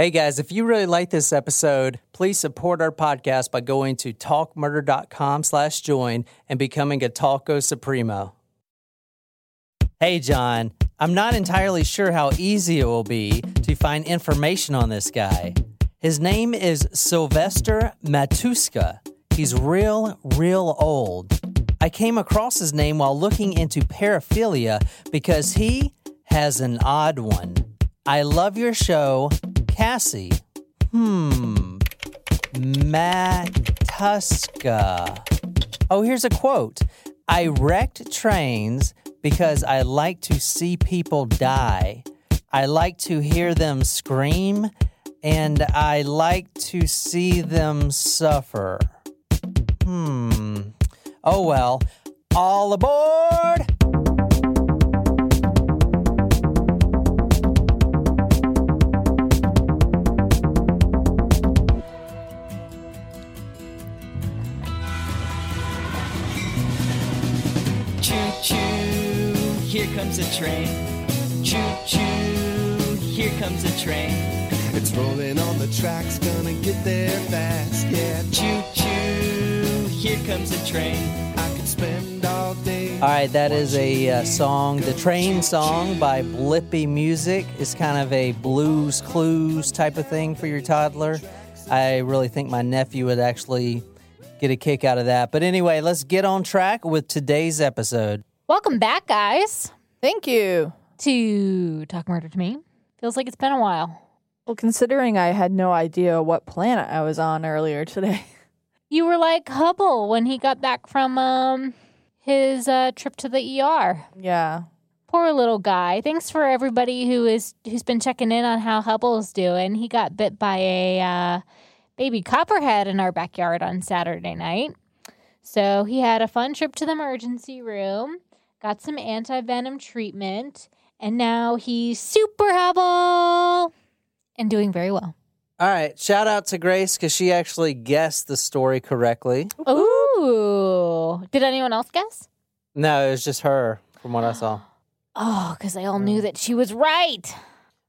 Hey guys, if you really like this episode, please support our podcast by going to talkmurder.com slash join and becoming a Talko Supremo. Hey John, I'm not entirely sure how easy it will be to find information on this guy. His name is Sylvester Matuska. He's real, real old. I came across his name while looking into paraphilia because he has an odd one. I love your show, Cassie. Hmm. Matuska. Oh, here's a quote I wrecked trains because I like to see people die. I like to hear them scream, and I like to see them suffer. Hmm. Oh well. All aboard! Here comes a train. Choo choo, here comes a train. It's rolling on the tracks, gonna get there fast. Yeah, Choo choo, here comes a train. I could spend all day. All right, that is a uh, song, the train song by Blippy Music. It's kind of a blues clues type of thing for your toddler. I really think my nephew would actually get a kick out of that. But anyway, let's get on track with today's episode. Welcome back, guys, Thank you. to Talk Murder to Me. Feels like it's been a while. Well, considering I had no idea what planet I was on earlier today. You were like Hubble when he got back from um his uh, trip to the ER. yeah. Poor little guy. Thanks for everybody who is who's been checking in on how Hubble's doing. He got bit by a uh, baby copperhead in our backyard on Saturday night. So he had a fun trip to the emergency room, got some anti venom treatment, and now he's super Hubble and doing very well. All right, shout out to Grace because she actually guessed the story correctly. Ooh. Did anyone else guess? No, it was just her from what I saw. Oh, because they all knew that she was right.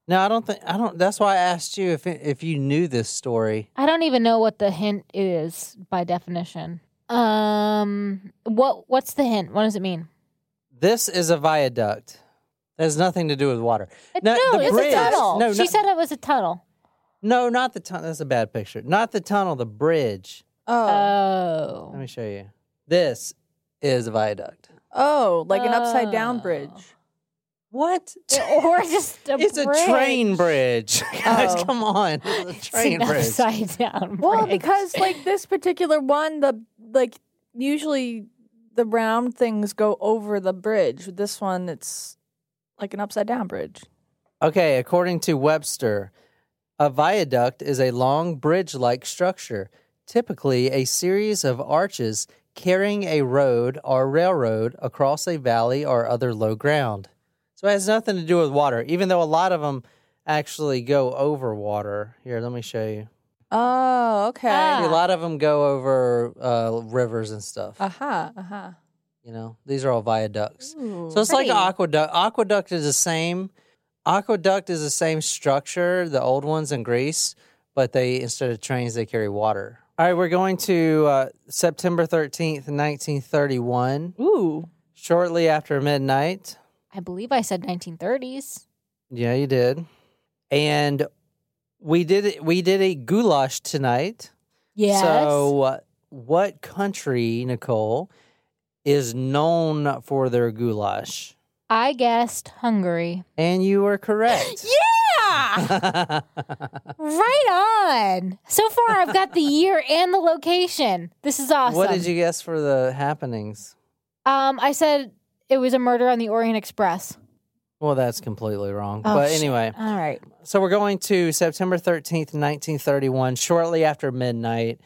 No, I don't think I don't. That's why I asked you if if you knew this story. I don't even know what the hint is by definition. Um, what what's the hint? What does it mean? This is a viaduct. It has nothing to do with water. It- No, no, the it's bridge. a tunnel. No, she no- said it was a tunnel. No, not the tunnel. That's a bad picture. Not the tunnel. The bridge. Oh. Oh, Let me show you. This is a viaduct. oh, like an upside down Oh. bridge. What? or just a it's bridge. a train bridge. Guys, Oh. come on. It's a It's train an bridge. upside down. Well, because like this particular one, the like usually the round things go over the bridge. With This one, it's like an upside down bridge. Okay, according to Webster, a viaduct is a long bridge like structure, typically a series of arches carrying a road or railroad across a valley or other low ground. So it has nothing to do with water, even though a lot of them actually go over water. Here, let me show you. Oh, okay. Ah. A lot of them go over uh, rivers and stuff. Uh huh. Uh huh. You know, these are all viaducts. Ooh. So it's like Pretty. aqueduct. Aqueduct is the same. Aqueduct is the same structure, the old ones in Greece, but they instead of trains they carry water. All right, we're going to uh, September thirteenth, nineteen thirty-one. Ooh. Shortly after midnight. I believe I said 1930s. Yeah, you did. And we did it. We did a goulash tonight. Yes. So, uh, what country, Nicole, is known for their goulash? I guessed Hungary. And you were correct. Yeah. right on. So far, I've got the year and the location. This is awesome. What did you guess for the happenings? Um, I said it was a murder on the Orient Express. Well, that's completely wrong. Oh, but shit. anyway, All right. so we're going to September 13th, 1931, shortly after midnight.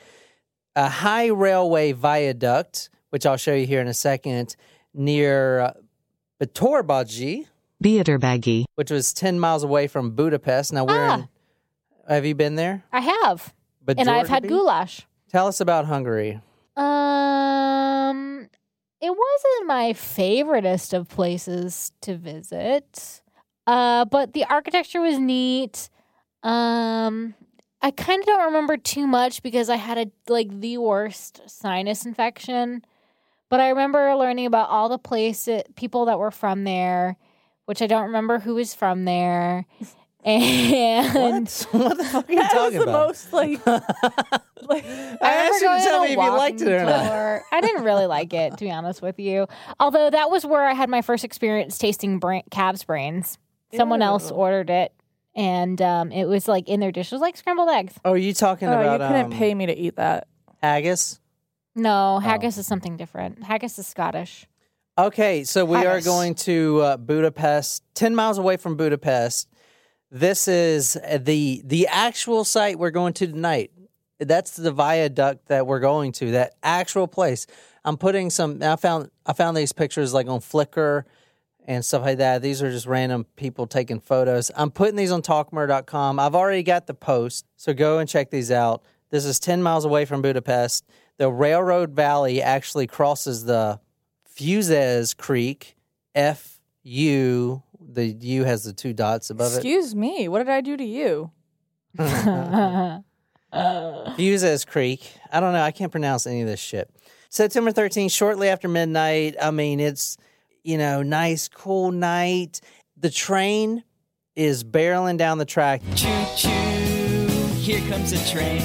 A high railway viaduct, which I'll show you here in a second, near uh, Betorbaji, Beaterbaggy. which was 10 miles away from Budapest. Now, we're in. Ah. Have you been there? I have, and I've had goulash. Tell us about Hungary. Um, it wasn't my favoriteest of places to visit, uh, but the architecture was neat. Um, I kind of don't remember too much because I had a like the worst sinus infection. But I remember learning about all the places, people that were from there, which I don't remember who was from there. And What? what the fuck are you That was the about? most like. like I I asked you to tell me if you liked it or not. I didn't really like it, to be honest with you. Although that was where I had my first experience tasting bra- calves brains. Someone else ordered it, and um, it was like in their dish. It was like scrambled eggs. Oh, are you talking oh, you couldn't um, pay me to eat that. haggis? No, haggis is something different. Haggis is Scottish. Okay, so we are going to uh, Budapest, ten miles away from Budapest. This is the the actual site we're going to tonight. That's the viaduct that we're going to. That actual place. I'm putting some. I found I found these pictures like on Flickr and stuff like that. These are just random people taking photos. I'm putting these on talkmurder.com. I've already got the post, so go and check these out. This is 10 miles away from Budapest. The railroad valley actually crosses the Fuzes Creek, F U. The U has the two dots above it. Excuse me. What did I do to you? Uh. Fuzes Creek. I don't know. I can't pronounce any of this shit. September 13th, shortly after midnight. I mean, it's, you know, nice, cool night. The train is barreling down the track. Choo choo, here comes a train.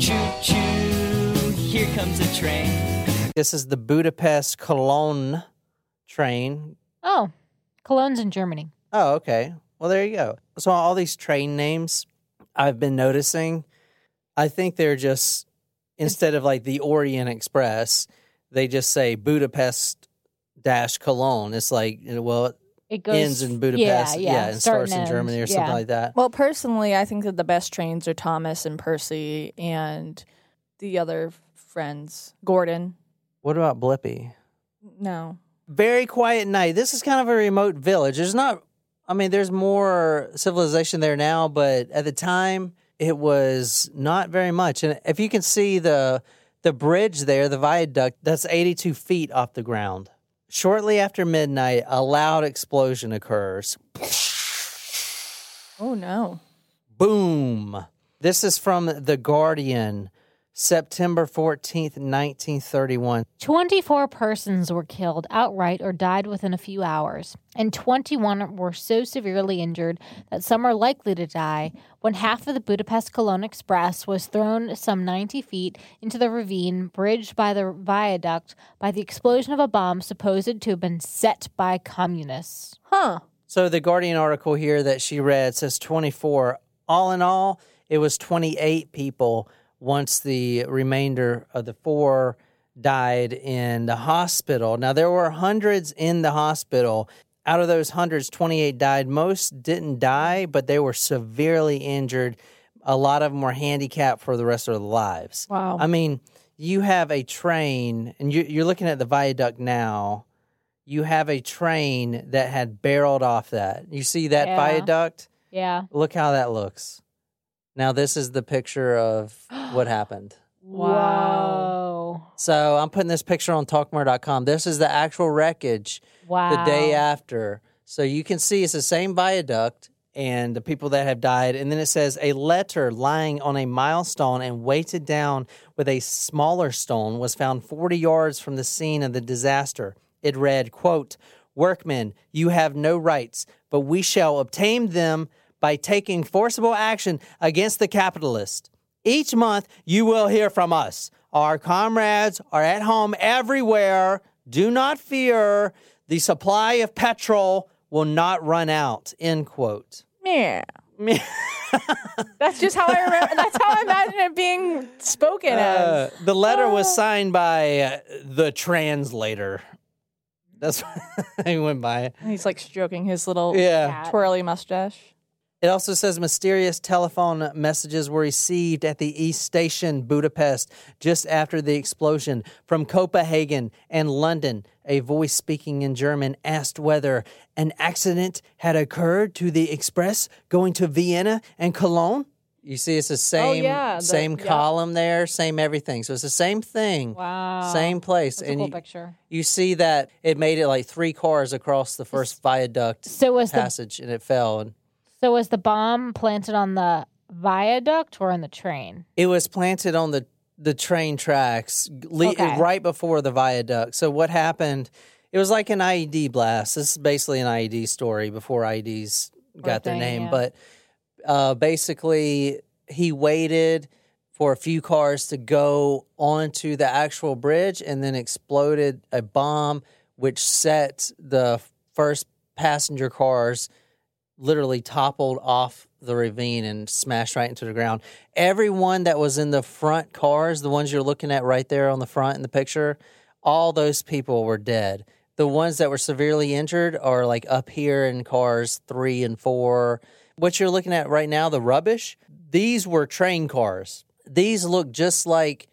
Choo choo, here comes a train. This is the Budapest Cologne train. oh, Cologne's in Germany. Oh, okay. Well, there you go. So all these train names I've been noticing, I think they're just instead of like the Orient Express, they just say Budapest dash Cologne. It's like well, it It goes ends in Budapest, Yeah, yeah, and starts in and Germany or end, something like that. Well, personally, I think that the best trains are Thomas and Percy and the other friends. Gordon. What about Blippy? No. Very quiet night. This is kind of a remote village. There's not. I mean, there's more civilization there now, but at the time it was not very much. And if you can see the the bridge there, the viaduct, that's 82 feet off the ground. Shortly after midnight, a loud explosion occurs. Oh no. Boom. This is from The Guardian, September 14th, 1931. 24 persons were killed outright or died within a few hours, and 21 were so severely injured that some are likely to die when half of the Budapest Cologne Express was thrown some 90 feet into the ravine bridged by the viaduct by the explosion of a bomb supposed to have been set by communists. Huh. So the Guardian article here that she read says 24. All in all, it was 28 people once the remainder of the four died in the hospital. Now there were hundreds in the hospital. Out of those hundreds, 28 died. Most didn't die, but they were severely injured. A lot of them were handicapped for the rest of their lives. Wow. I mean, you have a train, and you, you're looking at the viaduct now. You have a train that had barreled off that. You see that Yeah. viaduct? Yeah. Look how that looks. Now, this is the picture of what happened. Wow. So, I'm putting this picture on talkmurder.com. This is the actual wreckage Wow. the day after. So, you can see it's the same viaduct and the people that have died. And then it says a letter lying on a milestone and weighted down with a smaller stone was found 40 yards from the scene of the disaster. It read, quote, Workmen, you have no rights, but we shall obtain them by taking forcible action against the capitalist. Each month you will hear from us. Our comrades are at home everywhere. Do not fear. The supply of petrol will not run out. End quote. Yeah. That's just how I remember. That's how I imagine it being spoken Uh, as. the letter was signed by uh, the translator. That's what he went by. He's like stroking his little Yeah. twirly mustache. It also says mysterious telephone messages were received at the East Station, Budapest, just after the explosion. From Copenhagen and London, a voice speaking in German asked whether an accident had occurred to the express going to Vienna and Cologne. You see, it's the oh, same yeah, the- same yeah. column there, same everything. So it's the same thing, Wow. same place, That's and cool you, picture. you see that it made it like three cars across the first viaduct So was the passage, and it fell. And So was the bomb planted on the viaduct or on the train? It was planted on the the train tracks le- Okay. right before the viaduct. So what happened? It was like an IED blast. This is basically an IED story before IEDs got their name. yeah. But uh, basically, he waited for a few cars to go onto the actual bridge and then exploded a bomb, which set the first passenger cars literally toppled off the ravine and smashed right into the ground. Everyone that was in the front cars, the ones you're looking at right there on the front in the picture, all those people were dead. The ones that were severely injured are like up here in cars three and four. What you're looking at right now, the rubbish, these were train cars. These look just like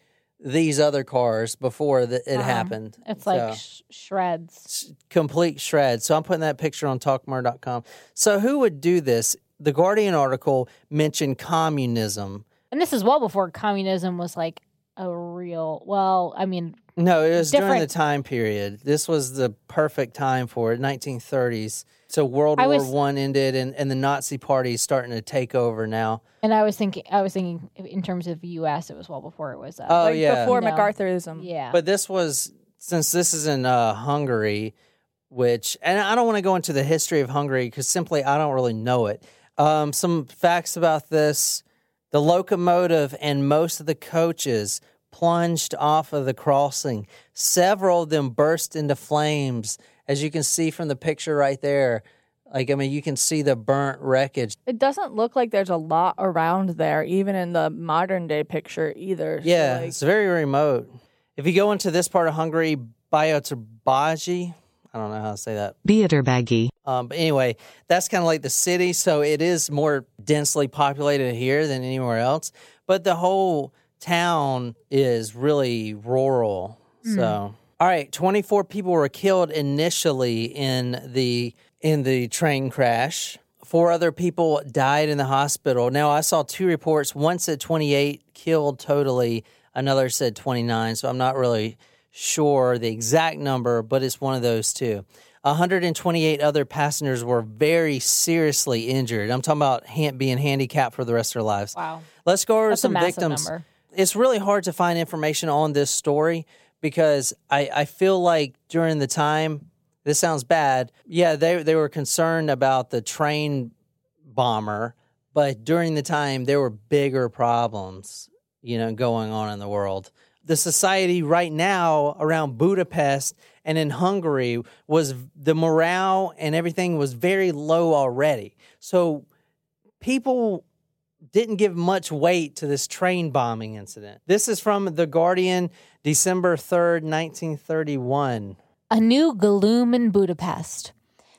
these other cars before the, it Uh-huh. happened. It's like So- sh- shreds. complete shreds. So I'm putting that picture on talkmurder.com. So who would do this? The Guardian article mentioned communism. And this is well before communism was like a real, well, I mean, No, it was during the time period. This was the perfect time for it, 1930s. So World I War was- One ended, and, and the Nazi Party is starting to take over now. and I was thinking, I was thinking in terms of the U.S., it was well before it was. Uh, Oh like yeah, before No. McCarthyism. yeah. But this was since this is in uh, Hungary, which and I don't want to go into the history of Hungary because simply I don't really know it. Um, some facts about this: the locomotive and most of the coaches plunged off of the crossing. Several of them burst into flames, as you can see from the picture right there. Like I mean, you can see the burnt wreckage. It doesn't look like there's a lot around there, even in the modern day picture either. So, Yeah, like, it's very remote. If you go into this part of Hungary, Biotabaji, I don't know how to say that. Beaterbaggy. Um, but anyway, that's kind of like the city, so it is more densely populated here than anywhere else. But the whole town is really rural. So, hmm. all right, twenty four people were killed initially in the in the train crash. Four other people died in the hospital. Now, I saw two reports. One said twenty eight killed totally. Another said twenty nine. So I'm not really sure the exact number, but it's one of those two. 128 other passengers were very seriously injured. I'm talking about being handicapped for the rest of their lives. wow. Let's go over That's some victims. number. It's really hard to find information on this story because I, I feel like during the time, this sounds bad. Yeah, they they were concerned about the train bomber, but during the time there were bigger problems, you know, going on in the world. The society right now around Budapest and in Hungary was the morale and everything was very low already. So people didn't give much weight to this train bombing incident. This is from The Guardian, December 3rd, 1931. A new gloom in Budapest.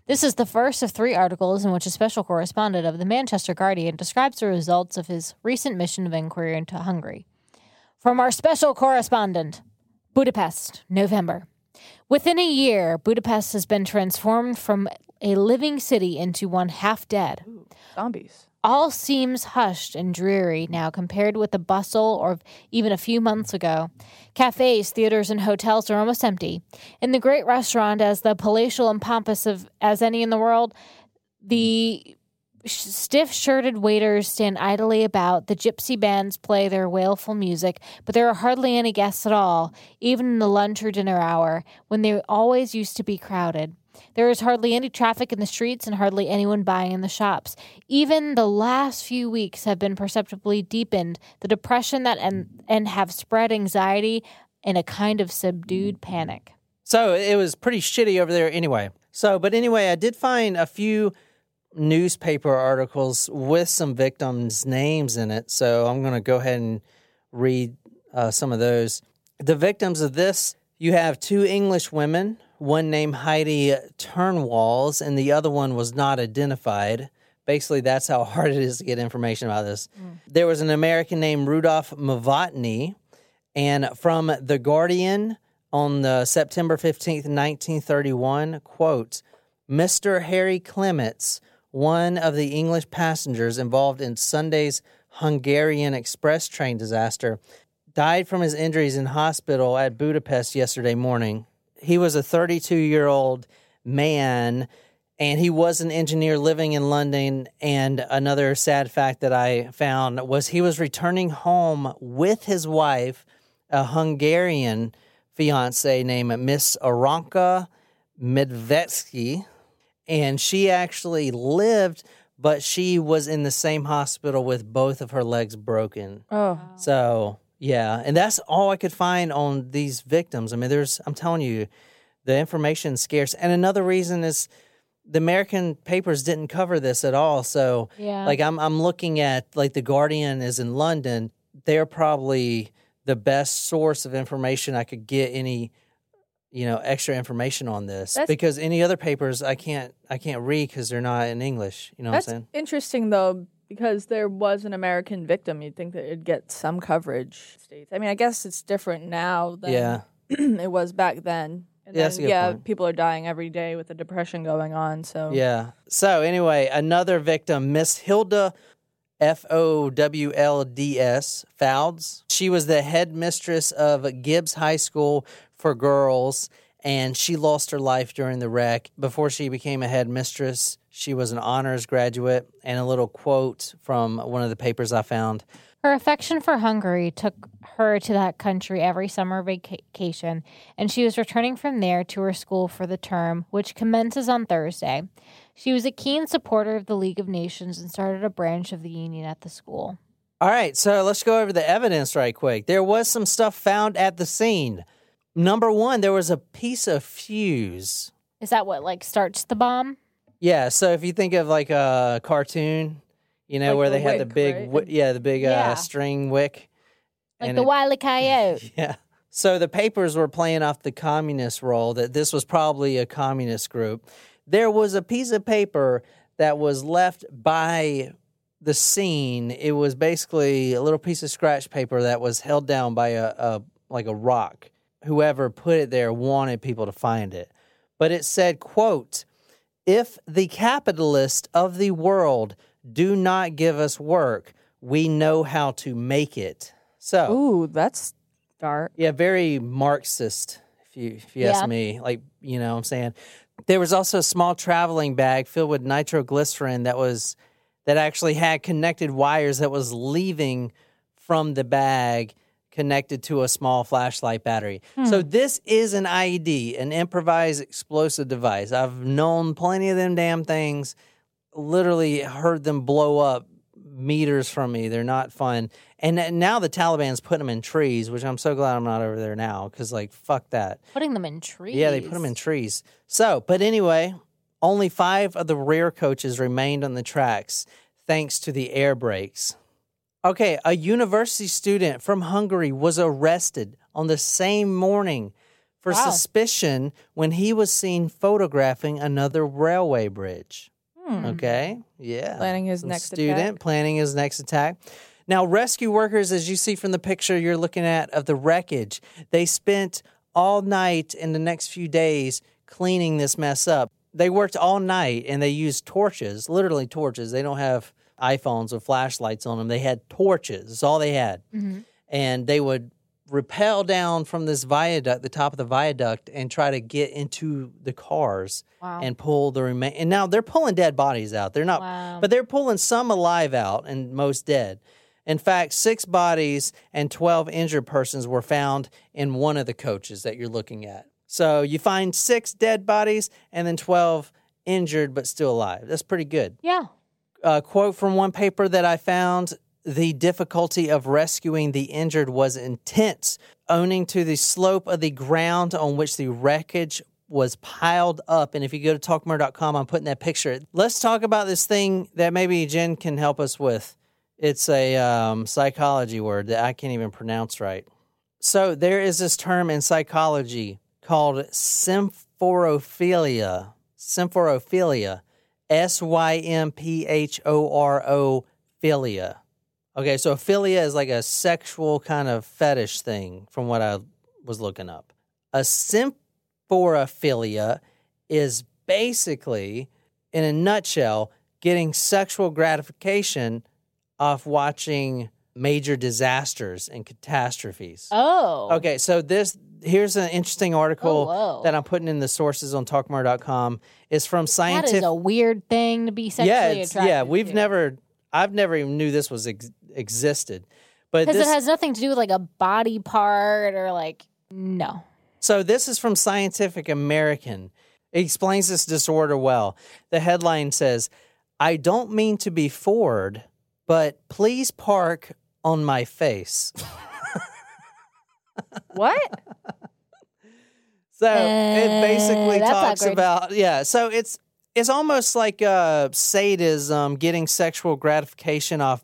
This is the first of three articles in which a special correspondent of the Manchester Guardian describes the results of his recent mission of inquiry into Hungary. From our special correspondent, Budapest, November. Within a year, Budapest has been transformed from a living city into one half dead. zombies. All seems hushed and dreary now compared with the bustle of even a few months ago. Cafes, theaters, and hotels are almost empty. In the great restaurant, as the palatial and pompous of as any in the world, the stiff shirted waiters stand idly about. The gypsy bands play their wailful music, but there are hardly any guests at all, even in the lunch or dinner hour, when they always used to be crowded. There is hardly any traffic in the streets and hardly anyone buying in the shops. Even the last few weeks have been perceptibly deepened the depression that and, and have spread anxiety in a kind of subdued panic. So it was pretty shitty over there anyway. So, but anyway, I did find a few newspaper articles with some victims' names in it. So I'm going to go ahead and read uh, some of those. The victims of this, you have two English women, one named Heidi Turnwalls, and the other one was not identified. Basically, that's how hard it is to get information about this. Mm. There was an American named Rudolph Novotny, and from The Guardian on the September 15th, 1931, quote, Mr. Harry Clements, one of the English passengers involved in Sunday's Hungarian express train disaster, died from his injuries in hospital at Budapest yesterday morning. He was a 32 year old man and he was an engineer living in London. And another sad fact that I found was he was returning home with his wife, a Hungarian fiance named Miss Aranka Medvetsky. And she actually lived, but she was in the same hospital with both of her legs broken. Oh, So yeah, and that's all I could find on these victims. I mean, there's I'm telling you, the information's scarce. And another reason is the American papers didn't cover this at all. So Yeah. like I'm I'm looking at like the Guardian is in London. They're probably the best source of information I could get any you know extra information on this That's- because any other papers I can't I can't read because they're not in English. You know that's what I'm saying? interesting though because there was an American victim. You'd think that it'd get some coverage. States. I mean, I guess it's different now than Yeah. it was back then. And Yeah, then, yeah, point. people are dying every day with the depression going on. So Yeah. So anyway, another victim, Miss Hilda F O W L D S Fowlds. She was the headmistress of Gibbs High School for girls, and she lost her life during the wreck. Before she became a headmistress, she was an honors graduate. And a little quote from one of the papers I found. Her affection for Hungary took her to that country every summer vacation, and she was returning from there to her school for the term, which commences on Thursday. She was a keen supporter of the League of Nations and started a branch of the union at the school. All right, so let's go over the evidence right quick. There was some stuff found at the scene. Number one, there was a piece of fuse Is that what like starts the bomb? Yeah, so if you think of like a cartoon, you know, Like where the they had the wick, big, right? wi- yeah, the big Yeah. uh, string wick. Like and the it- Wile E. Coyote. Yeah. So the papers were playing off the communist role that this was probably a communist group. There was a piece of paper that was left by the scene. It was basically a little piece of scratch paper that was held down by a, a like a rock. Whoever put it there wanted people to find it. But it said, quote, if the capitalists of the world do not give us work, we know how to make it. So Ooh, that's dark. yeah, very Marxist, if you if you Yeah. ask me. Like, you know what I'm saying? There was also a small traveling bag filled with nitroglycerin that was that actually had connected wires that was leaving from the bag connected to a small flashlight battery. So hmm. this is an IED, an improvised explosive device. I've known plenty of them damn things. Literally heard them blow up meters from me. They're not fun. And now the Taliban's putting them in trees, which I'm so glad I'm not over there now because, like, fuck that. Putting them in trees. Yeah, they put them in trees. So, but anyway, only five of the rear coaches remained on the tracks thanks to the air brakes. Okay, a university student from Hungary was arrested on the same morning for Wow. suspicion when he was seen photographing another railway bridge. Hmm. Okay, yeah. Planning his Some next student attack. planning his next attack. Now, rescue workers, as you see from the picture you're looking at of the wreckage, they spent all night and the next few days cleaning this mess up. They worked all night and they used torches, literally torches. They don't have iPhones with flashlights on them. They had torches. That's all they had. Mm-hmm. And they would rappel down from this viaduct, the top of the viaduct, and try to get into the cars Wow. and pull the remain. And now they're pulling dead bodies out. They're not, Wow. but they're pulling some alive out and most dead. In fact, six bodies and 12 injured persons were found in one of the coaches that you're looking at. So you find six dead bodies and then 12 injured but still alive. That's pretty good Yeah. A quote from one paper that I found the difficulty of rescuing the injured was intense, owing to the slope of the ground on which the wreckage was piled up. And if you go to talkmurder.com, I'm putting that picture. Let's talk about this thing that maybe Jen can help us with. It's a um, psychology word that I can't even pronounce right. So there is this term in psychology called symphorophilia. Symphorophilia. S Y M P H O R O philia. Okay, so philia is like a sexual kind of fetish thing from what I was looking up. A symphorophilia is basically, in a nutshell, getting sexual gratification off watching major disasters and catastrophes. Oh. Okay, so this here's an interesting article Oh, that I'm putting in the sources on talkmurder.com. It's from That scientific. is a weird thing to be sexually yeah, attracted yeah. We've to. never. I've never even knew this was ex- existed. But because this, it has nothing to do with like a body part or like no. So this is from Scientific American. It explains this disorder well. The headline says, "I don't mean to be forward, but please park on my face." What? So it basically Uh, talks awkward. about yeah. So it's it's almost like uh, sadism, getting sexual gratification off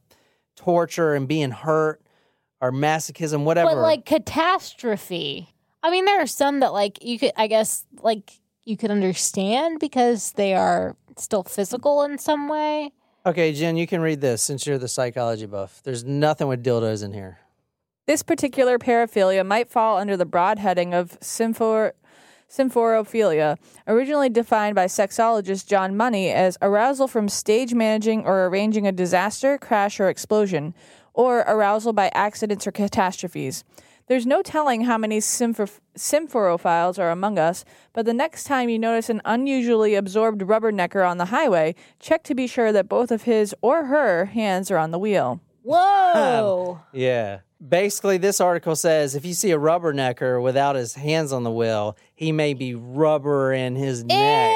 torture and being hurt, or masochism, whatever. But like catastrophe. I mean, there are some that like you could, I guess, like you could understand because they are still physical in some way. okay, Jen, you can read this since you're the psychology buff. There's nothing with dildos in here. This particular paraphilia might fall under the broad heading of symphor- symphorophilia, originally defined by sexologist John Money as arousal from stage managing or arranging a disaster, crash, or explosion, or arousal by accidents or catastrophes. There's no telling how many sympho- symphorophiles are among us, but the next time you notice an unusually absorbed rubbernecker on the highway, check to be sure that both of his or her hands are on the wheel. Whoa! Yeah. Basically, this article says if you see a rubbernecker without his hands on the wheel, he may be rubbering his neck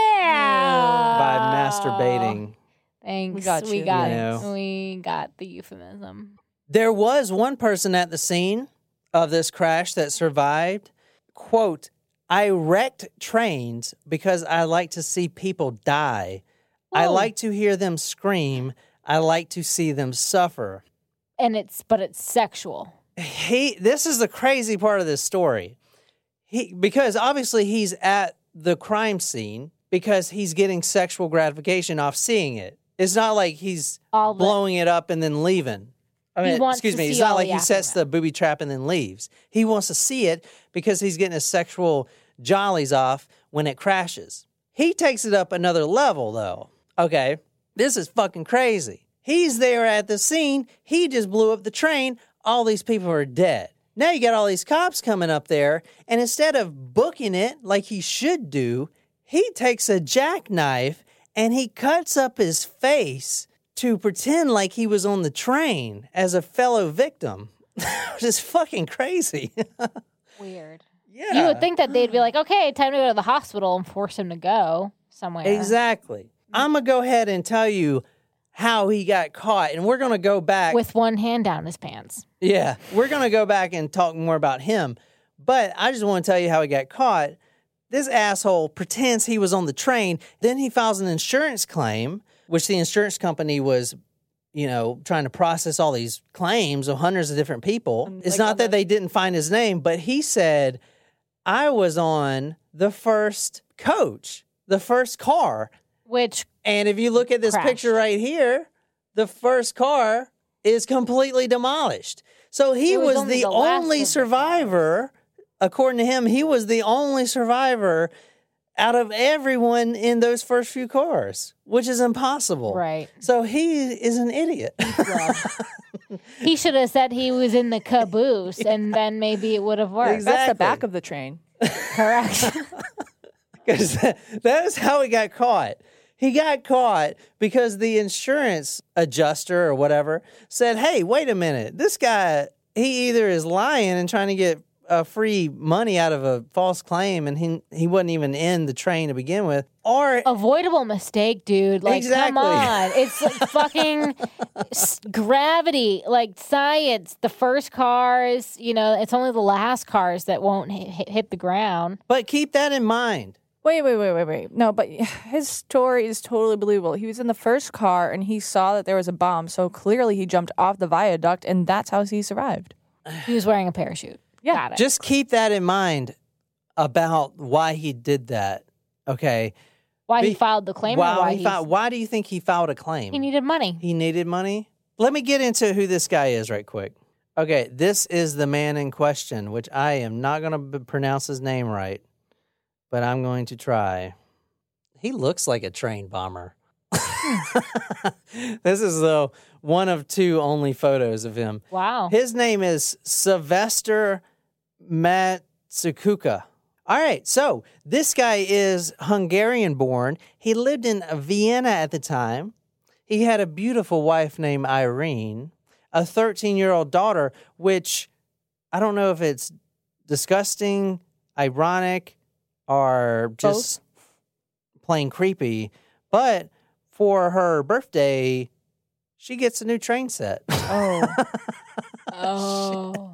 by masturbating. Thanks. We got We you. got, You know. we got the euphemism. There was one person at the scene of this crash that survived. Quote, I wrecked trains because I like to see people die. I like to hear them scream. I like to see them suffer. And it's but it's sexual. he this is the crazy part of this story. He because obviously he's at the crime scene because he's getting sexual gratification off seeing it. It's not like he's All blowing it up and then leaving. I mean, excuse me. It's not like he sets the booby trap and then leaves. He wants to see it because he's getting his sexual jollies off when it crashes. He takes it up another level though. Okay, this is fucking crazy. He's there at the scene. He just blew up the train. All these people are dead. Now you got all these cops coming up there, and instead of booking it like he should do, he takes a jackknife and he cuts up his face to pretend like he was on the train as a fellow victim. Which is fucking crazy. Weird. yeah. You would think that they'd be like, okay, time to go to the hospital and force him to go somewhere. Exactly. I'm going to go ahead and tell you how he got caught, and we're going to go back. With one hand down his pants. Yeah, we're going to go back and talk more about him. But I just want to tell you how he got caught. This asshole pretends he was on the train. Then he files an insurance claim, which the insurance company was, you know, trying to process all these claims of hundreds of different people. it's not that they didn't find his name, but he said, I was on the first coach, the first car. Which And if you look at this Crashed. picture right here, the first car is completely demolished. So he was was, only the, the only survivor, according to him, he was the only survivor out of everyone in those first few cars, which is impossible. Right. So he is an idiot. he should have said he was in the caboose and then maybe it would have worked. Exactly. That's the back of the train. Correct. because that is how he got caught. He got caught because the insurance adjuster or whatever said, "Hey, wait a minute. This guy, he either is lying and trying to get uh, free money out of a false claim, and he he wasn't even in the train to begin with, or Avoidable mistake, dude. Like, Exactly. come on. It's like fucking s- gravity, like science. The first cars, you know, it's only the last cars that won't hit the ground. but keep that in mind. Wait, wait, wait, wait, wait. No, but his story is totally believable. He was in the first car and he saw that there was a bomb, so clearly he jumped off the viaduct, and that's how he survived. He was wearing a parachute. Yeah. Got it. Just keep that in mind about why he did that. Okay, why he filed the claim why or why he he's- filed, why do you think he filed a claim? he needed money. He needed money. Let me get into who this guy is right quick. Okay, this is the man in question, which I am not going to b- pronounce his name right, but I'm going to try. He looks like a train bomber. this is the one of two only photos of him. Wow. His name is Sylvester Matsukuka. All right, so this guy is Hungarian born. He lived in Vienna at the time. He had a beautiful wife named Irene, a 13 year old daughter, which I don't know if it's disgusting, ironic, or just plain creepy. But for her birthday, she gets a new train set. Oh, Oh.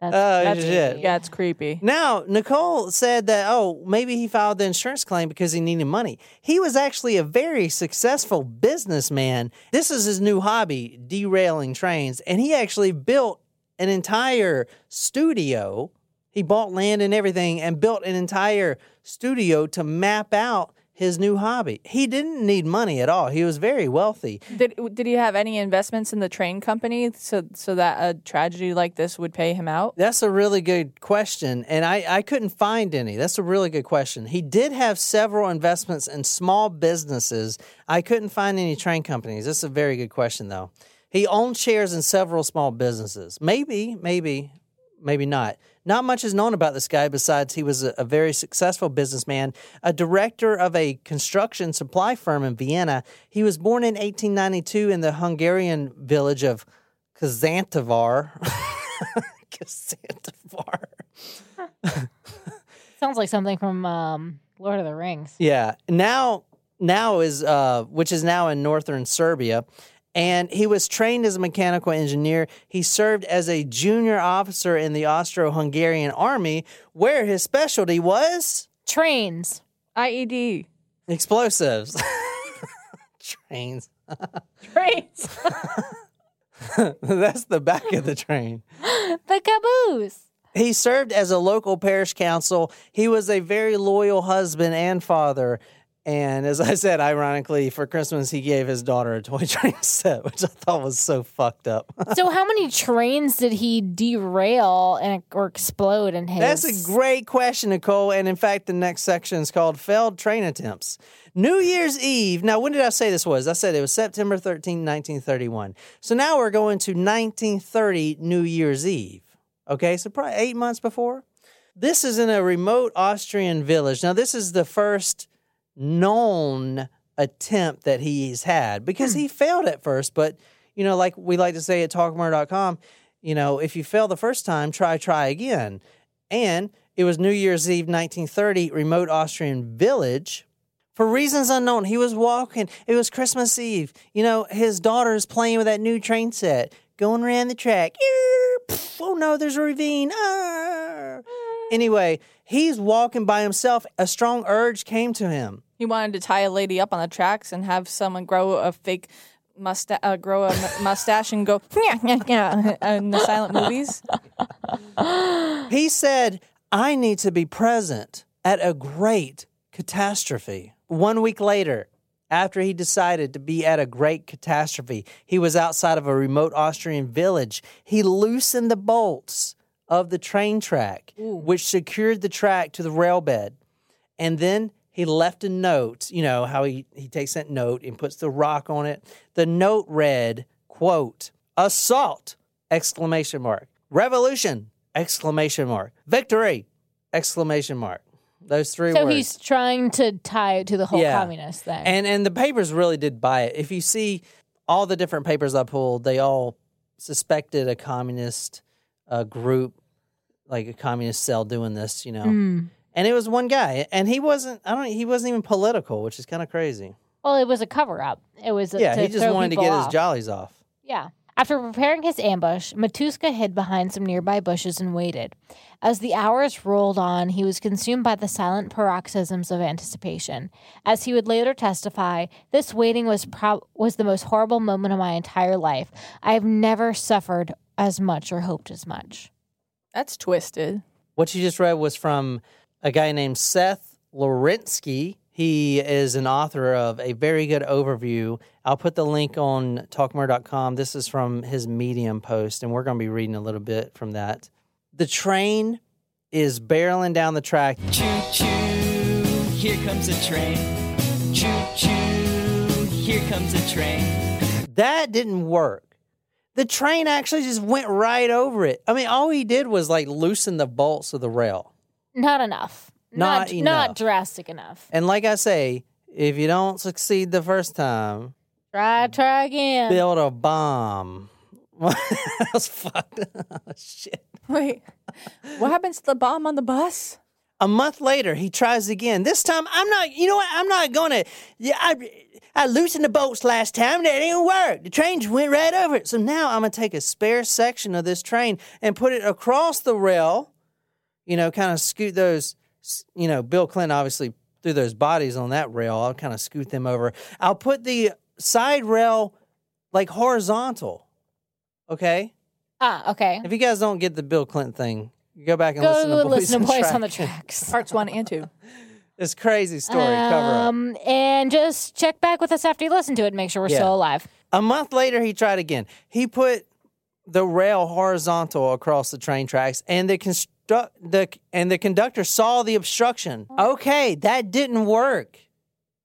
That's, Oh, that's shit. yeah, it's creepy. Now, Nicole said that, oh, maybe he filed the insurance claim because he needed money. He was actually a very successful businessman. This is his new hobby, derailing trains. And he actually built an entire studio. He bought land and everything and built an entire studio to map out his new hobby. He didn't need money at all. He was very wealthy. Did did he have any investments in the train company so so that a tragedy like this would pay him out? That's a really good question. And I, I couldn't find any. That's a really good question. He did have several investments in small businesses. I couldn't find any train companies. That's a very good question, though. He owned shares in several small businesses. Maybe, maybe, maybe not. Not much is known about this guy besides he was a, a very successful businessman, a director of a construction supply firm in Vienna. He was born in 1892 in the Hungarian village of Kazantivar. Kazantivar. Sounds like something from um, Lord of the Rings. Yeah. Now now is uh which is now in northern Serbia. And he was trained as a mechanical engineer. He served as a junior officer in the Austro-Hungarian army, where his specialty was Trains. IED. explosives. Trains. Trains. That's the back of the train. the caboose. He served as a local parish council. He was a very loyal husband and father. And as I said, ironically, for Christmas, he gave his daughter a toy train set, which I thought was so fucked up. So, how many trains did he derail and or explode in his? That's a great question, Nicole. And in fact, the next section is called Failed Train Attempts. New Year's Eve. Now, when did I say this was? I said it was September 13, 1931. So now we're going to 1930 New Year's Eve. Okay, so probably eight months before. This is in a remote Austrian village. Now, this is the first known attempt that he's had because he failed at first. But, you know, like we like to say at talkmurder.com, you know, if you fail the first time, try, try again. And it was New Year's Eve, 1930, remote Austrian village. For reasons unknown, he was walking. It was Christmas Eve. You know, his daughter's playing with that new train set, going around the track. Oh no, there's a ravine. Ah. Anyway, he's walking by himself. A strong urge came to him. He wanted to tie a lady up on the tracks and have someone grow a fake mustache, uh, grow a mustache and go yeah yeah yeah in the silent movies. He said, I need to be present at a great catastrophe. One week later, after he decided to be at a great catastrophe, he was outside of a remote Austrian village. He loosened the bolts of the train track, which secured the track to the rail bed. And then he left a note, you know, how he, he takes that note and puts the rock on it. The note read, quote, assault, exclamation mark, revolution, exclamation mark, victory, exclamation mark. Those three so words. he's trying to tie it to the whole Yeah. communist thing. And and the papers really did buy it. If you see all the different papers I pulled, they all suspected a communist uh, group, like a communist cell, doing this. You know, Mm. And it was one guy, and he wasn't. I don't. He wasn't even political, which is kind of crazy. well, it was a cover up. It was yeah, to he just wanted to get off. his jollies off. Yeah. After preparing his ambush, Matuska hid behind some nearby bushes and waited. As the hours rolled on, he was consumed by the silent paroxysms of anticipation. As he would later testify, this waiting was prob- was the most horrible moment of my entire life. I have never suffered as much or hoped as much. That's twisted. What you just read was from a guy named Seth Lorinsky. He is an author of a very good overview. I'll put the link on talkmurder.com. This is from his Medium post, and we're going to be reading a little bit from that. The train is barreling down the track. Choo choo, here comes a train. Choo choo, here comes a train. That didn't work. The train actually just went right over it. I mean, all he did was like loosen the bolts of the rail. Not enough. Not not, enough. not drastic enough. And like I say, if you don't succeed the first time, Try, try again. build a bomb. that was fucked. oh, shit. Wait, what happens to the bomb on the bus? A month later, he tries again. This time, I'm not. You know what? I'm not gonna. Yeah, I, I loosened the bolts last time. That didn't work. The train just went right over it. So now I'm gonna take a spare section of this train and put it across the rail. You know, kind of scoot those. You know, Bill Clinton obviously threw those bodies on that rail. I'll kind of scoot them over. I'll put the side rail like horizontal. Okay. ah, okay. If you guys don't get the Bill Clinton thing, you go back and Go listen to Boys, listen to Boys on the Tracks. Parts one and two. This crazy story. cover up. Um, and just check back with us after you listen to it and make sure we're Yeah. still alive. A month later, he tried again. He put the rail horizontal across the train tracks, and the construct the and the conductor saw the obstruction. Oh. Okay, that didn't work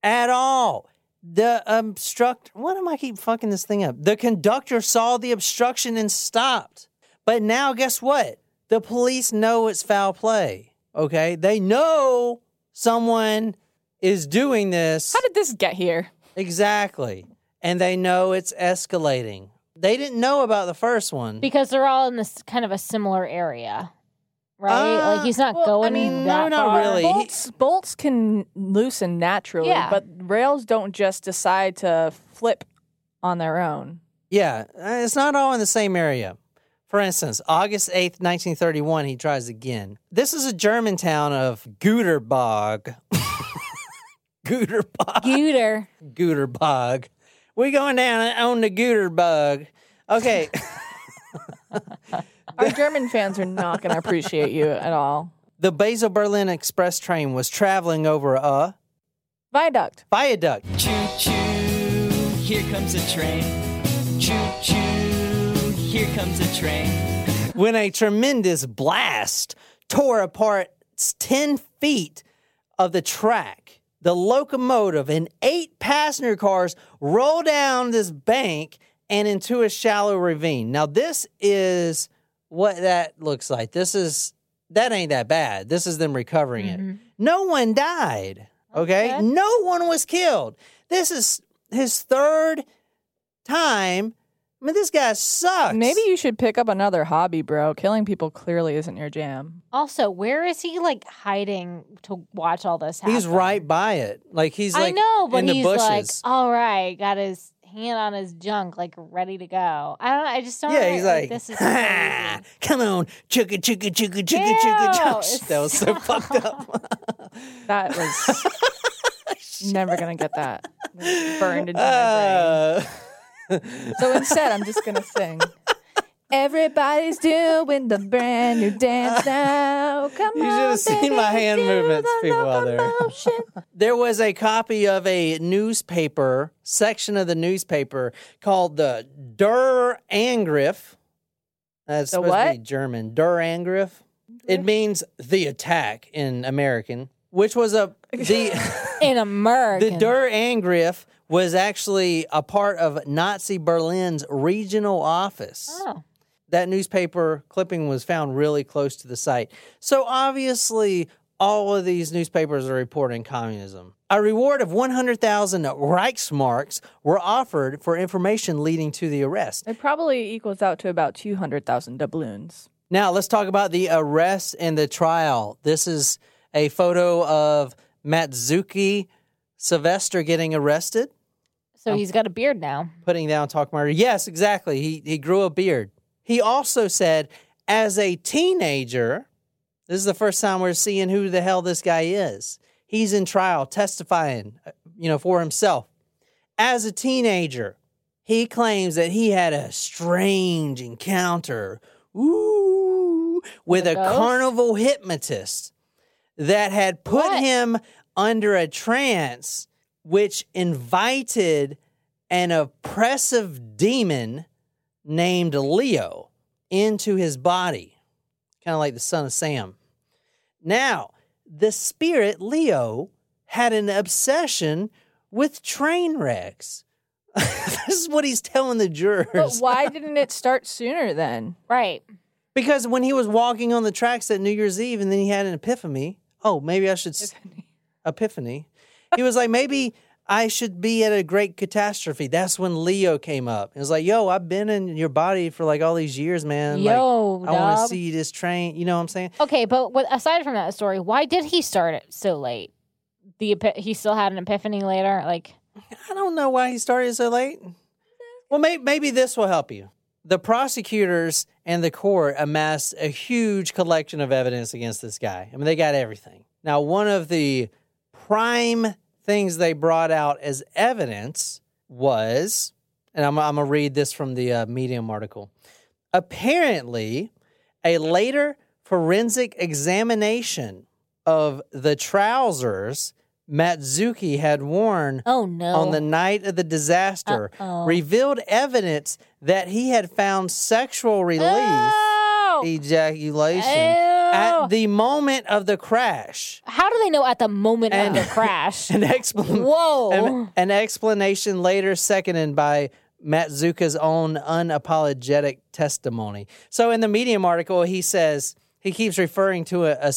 at all. The obstruct. What am I keep fucking this thing up? The conductor saw the obstruction and stopped. But now, guess what? The police know it's foul play. Okay, they know someone is doing this. How did this get here? Exactly. And they know it's escalating. They didn't know about the first one. Because they're all in this kind of a similar area, right? Uh, like he's not well, going I mean, no, that not far. really. Bolts, bolts can loosen naturally, Yeah. but rails don't just decide to flip on their own. yeah, uh, it's not all in the same area. For instance, August 8th, 1931, he tries again. This is a German town of Güterbog. Güterbog. Gooter. Güterbog. We going down on the Güterbog. Okay. Our German fans are not going to appreciate you at all. the Basel Berlin Express train was traveling over a Viaduct. viaduct. Choo choo, here comes a train. Choo choo, here comes a train. when a tremendous blast tore apart 10 feet of the track. The locomotive and eight passenger cars roll down this bank and into a shallow ravine. Now, this is what that looks like. This is, that ain't that bad. This is them recovering it. Mm-hmm. No one died. Oh, okay. Okay. No one was killed. This is his third time. I mean, this guy sucks. Maybe you should pick up another hobby, bro. Killing people clearly isn't your jam. Also, where is he like hiding to watch all this happen? He's right by it. Like he's like I know, but in the he's bushes. like, all right, got his hand on his junk, like ready to go. I don't. I just don't. yeah, know, he's like, this is crazy. come on, chugga chugga chugga chugga chugga chugga. That was so fucked up. That was never going to get that. Burned into my brain. Uh, So instead, I'm just going to sing. Everybody's doing the brand new dance now. Come You on, You should have seen my hand movements, the people out there. there was a copy of a newspaper section of the newspaper called the Der Angriff. That's The supposed to what? be German. Der Angriff. It means the attack in American, which was a the. in American. The Der Angriff was actually a part of Nazi Berlin's regional office. Oh, That newspaper clipping was found really close to the site. So obviously, all of these newspapers are reporting communism. A reward of 100,000 Reichsmarks were offered for information leading to the arrest. It probably equals out to about 200,000 doubloons. Now, let's talk about the arrest and the trial. This is a photo of Matsuki Sylvester getting arrested. so he's got a beard now. putting down talk murder. Yes, exactly. He he grew a beard. He also said, as a teenager, this is the first time we're seeing who the hell this guy is. He's in trial, testifying, uh, you know, for himself. As a teenager, he claims that he had a strange encounter, ooh, with a a carnival hypnotist that had put What? him under a trance, which invited an oppressive demon named Leo into his body, kind of like the son of Sam. Now, the spirit Leo had an obsession with train wrecks. this is what he's telling the jurors. But why didn't it start sooner then? Right. Because when he was walking on the tracks at New Year's Eve and then he had an epiphany, oh, maybe I should. s- Epiphany. He was like, maybe I should be at a great catastrophe. That's when Leo came up. It was like, yo, I've been in your body for like all these years, man. Like, Yo, I want to see this train. You know what I'm saying? Okay, but what, aside from that story, why did he start it so late? The he still had an epiphany later. Like, I don't know why he started so late. Well, maybe, maybe this will help you. The prosecutors and the court amassed a huge collection of evidence against this guy. I mean, they got everything. Now, one of the prime things they brought out as evidence was, and I'm, I'm going to read this from the uh, Medium article. Apparently, a later forensic examination of the trousers Matsuki had worn oh no. on the night of the disaster Uh-oh. revealed evidence that he had found sexual relief Oh! ejaculation. At oh. the moment of the crash. How do they know at the moment And- of the crash? An, expl- Whoa. an, an explanation later seconded by Matsuka's own unapologetic testimony. So in the Medium article, he says he keeps referring to a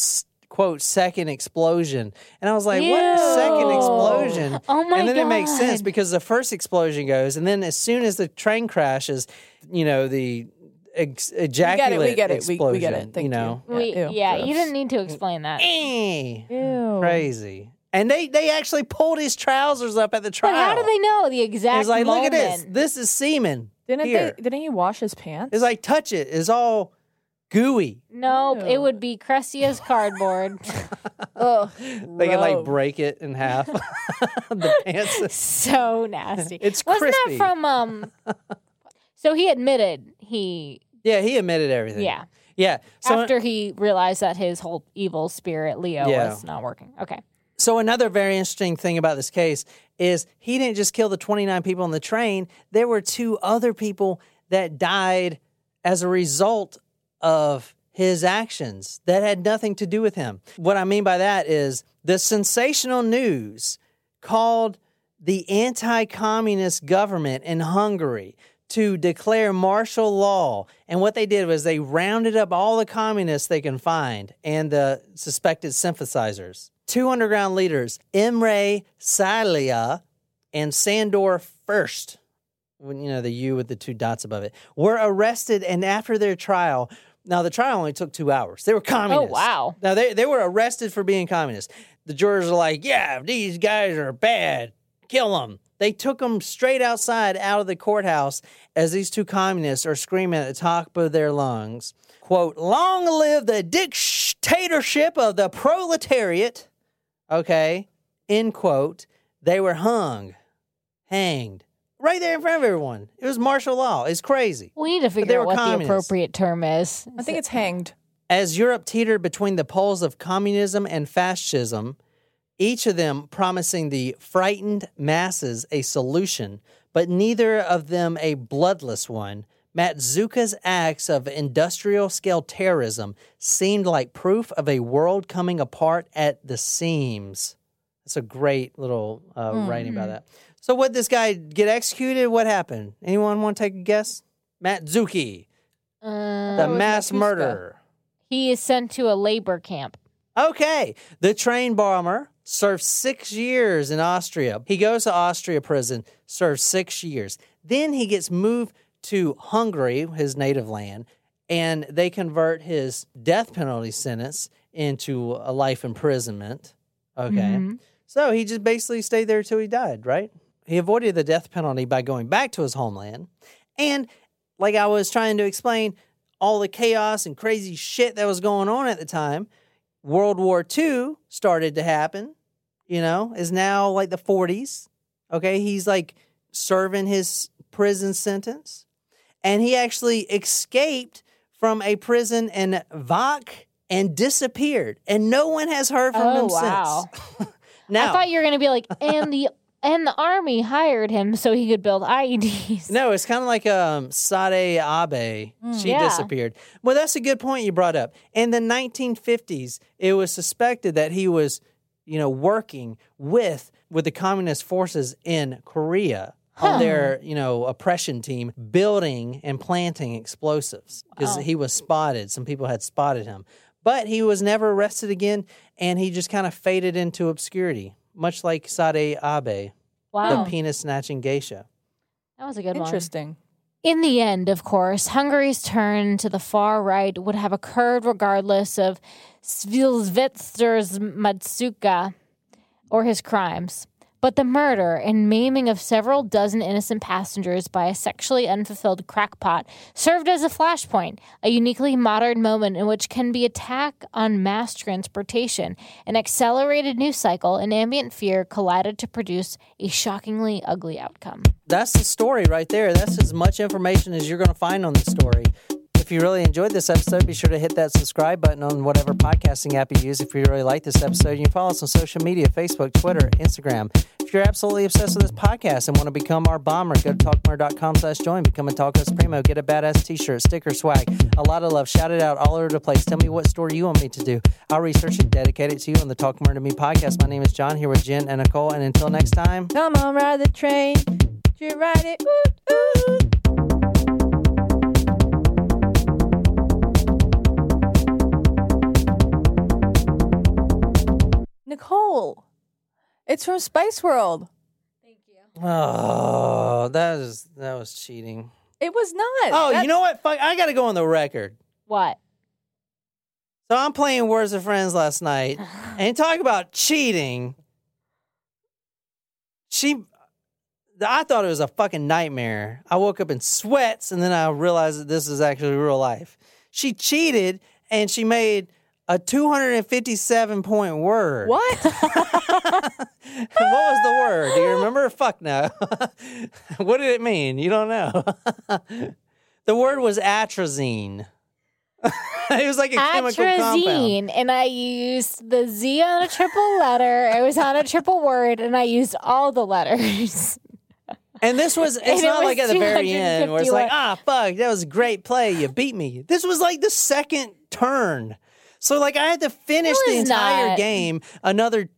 quote second explosion, and I was like, "What a second explosion!" Oh my And then it makes sense because the first explosion goes, and then as soon as the train crashes, you know the ex- ejaculate get it, we- we get it. explosion, Thank you know. you. We- ew, yeah, you didn't need to explain that. Ew. crazy. And they they actually pulled his trousers up at the trial. But how do they know the exact It's like, moment? look at this. This is semen. Didn't Here. they? Didn't he wash his pants? It's like touch it. It's all gooey. Nope, Ew. it would be crusty as cardboard. Ugh, They can like break it in half. the pants. so nasty. It's Wasn't that from um? So he admitted he Yeah, he admitted everything. yeah Yeah. So after he realized that his whole evil spirit Leo Yeah. was not working. Okay. So another very interesting thing about this case is he didn't just kill the 29 people on the train. There were two other people that died as a result of his actions that had nothing to do with him. What I mean by that is the sensational news called the anti-communist government in Hungary to declare martial law. And what they did was they rounded up all the communists they can find and the suspected synthesizers. Two underground leaders, Imre Sallai and Sandor Fürst, when you know the U with the two dots above it, were arrested and after their trial. Now the trial only took two hours. They were oh, communists. Oh wow. Now they they were arrested for being communists. The jurors are like, "Yeah, these guys are bad. Kill them." They took them straight outside out of the courthouse as these two communists are screaming at the top of their lungs, "Quote: Long live the dictatorship of the proletariat." Okay. End quote. They were hung, hanged, right there in front of everyone. It was martial law. It's crazy. We need to figure out what communists. the appropriate term is. I think it's hanged. As Europe teetered between the poles of communism and fascism, each of them promising the frightened masses a solution, but neither of them a bloodless one, Matsuka's acts of industrial scale terrorism seemed like proof of a world coming apart at the seams. That's a great little uh, writing about that. So, what this guy get executed? What happened? Anyone want to take a guess? Matsuki, Uh, the mass murderer. he is sent to a labor camp. Okay. The train bomber served six years in Austria. He goes to Austria prison, serves six years. Then he gets moved to Hungary, his native land, and they convert his death penalty sentence into a life imprisonment. Okay. Mhm. So he just basically stayed there till he died, right? He avoided the death penalty by going back to his homeland. And like I was trying to explain, all the chaos and crazy shit that was going on at the time, World War II started to happen, you know, is now like the 40s. Okay. He's like serving his prison sentence. And he actually escaped from a prison in Vach and disappeared. And no one has heard from Oh, him wow. since. now, I thought you were gonna be like, and the and the army hired him so he could build IEDs. No, it's kind of like um, Sada Abe. she Yeah. disappeared. Well, that's a good point you brought up. In the 1950s, it was suspected that he was, you know, working with with the communist forces in Korea. on their, you know, oppression team building and planting explosives because he was spotted. Some people had spotted him. But he was never arrested again and he just kind of faded into obscurity, much like Sada Abe, Wow. the penis snatching geisha. that was a good one. Interesting. In the end, of course, Hungary's turn to the far right would have occurred regardless of Svilsvetster's Matsuka or his crimes. But the murder and maiming of several dozen innocent passengers by a sexually unfulfilled crackpot served as a flashpoint, a uniquely modern moment in which can be attack on mass transportation. An accelerated news cycle and ambient fear collided to produce a shockingly ugly outcome. That's the story right there. That's as much information as you're going to find on the story. If you really enjoyed this episode, be sure to hit that subscribe button on whatever podcasting app you use. If you really like this episode, you can follow us on social media Facebook, Twitter, Instagram. If you're absolutely obsessed with this podcast and want to become our bomber, go to talkmurder.com slash join, become a Talk Us Primo, get a badass t shirt, sticker, swag, a lot of love. Shout it out all over the place. Tell me what story you want me to do. I'll research and dedicate it to you on the Talk Murder to Me podcast. My name is John, here with Jen and Nicole. And until next time. Come on, ride the train. You ride it. Ooh, ooh. Nicole, it's from Spice World. Thank you. Oh, that is that was cheating. It was not. Oh, That's- you know what? Fuck, I got to go on the record. What? So I'm playing Words of Friends last night, and talk about cheating. She, I thought it was a fucking nightmare. I woke up in sweats, and then I realized that this is actually real life. She cheated, and she made a 257 point word. What? what was the word? Do you remember? Fuck no. what did it mean? You don't know. the word was atrazine. it was like a chemical compound. Atrazine, and I used the Z on a triple letter. It was on a triple word, and I used all the letters. And this was, it's And it not was like at the very end where it's like, ah, fuck, that was a great play. You beat me. This was like the second turn. So, like, I had to finish the entire not. game another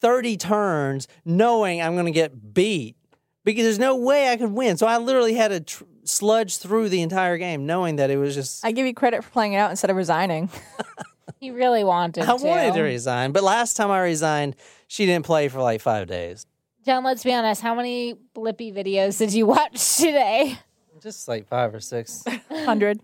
30 turns knowing I'm going to get beat because there's no way I could win. So, I literally had to tr- sludge through the entire game knowing that it was just. I give you credit for playing it out instead of resigning. He really wanted to I to. wanted to resign, but last time I resigned, she didn't play for like five days. John, let's be honest. How many Blippi videos did you watch today? Just like five or six. 100.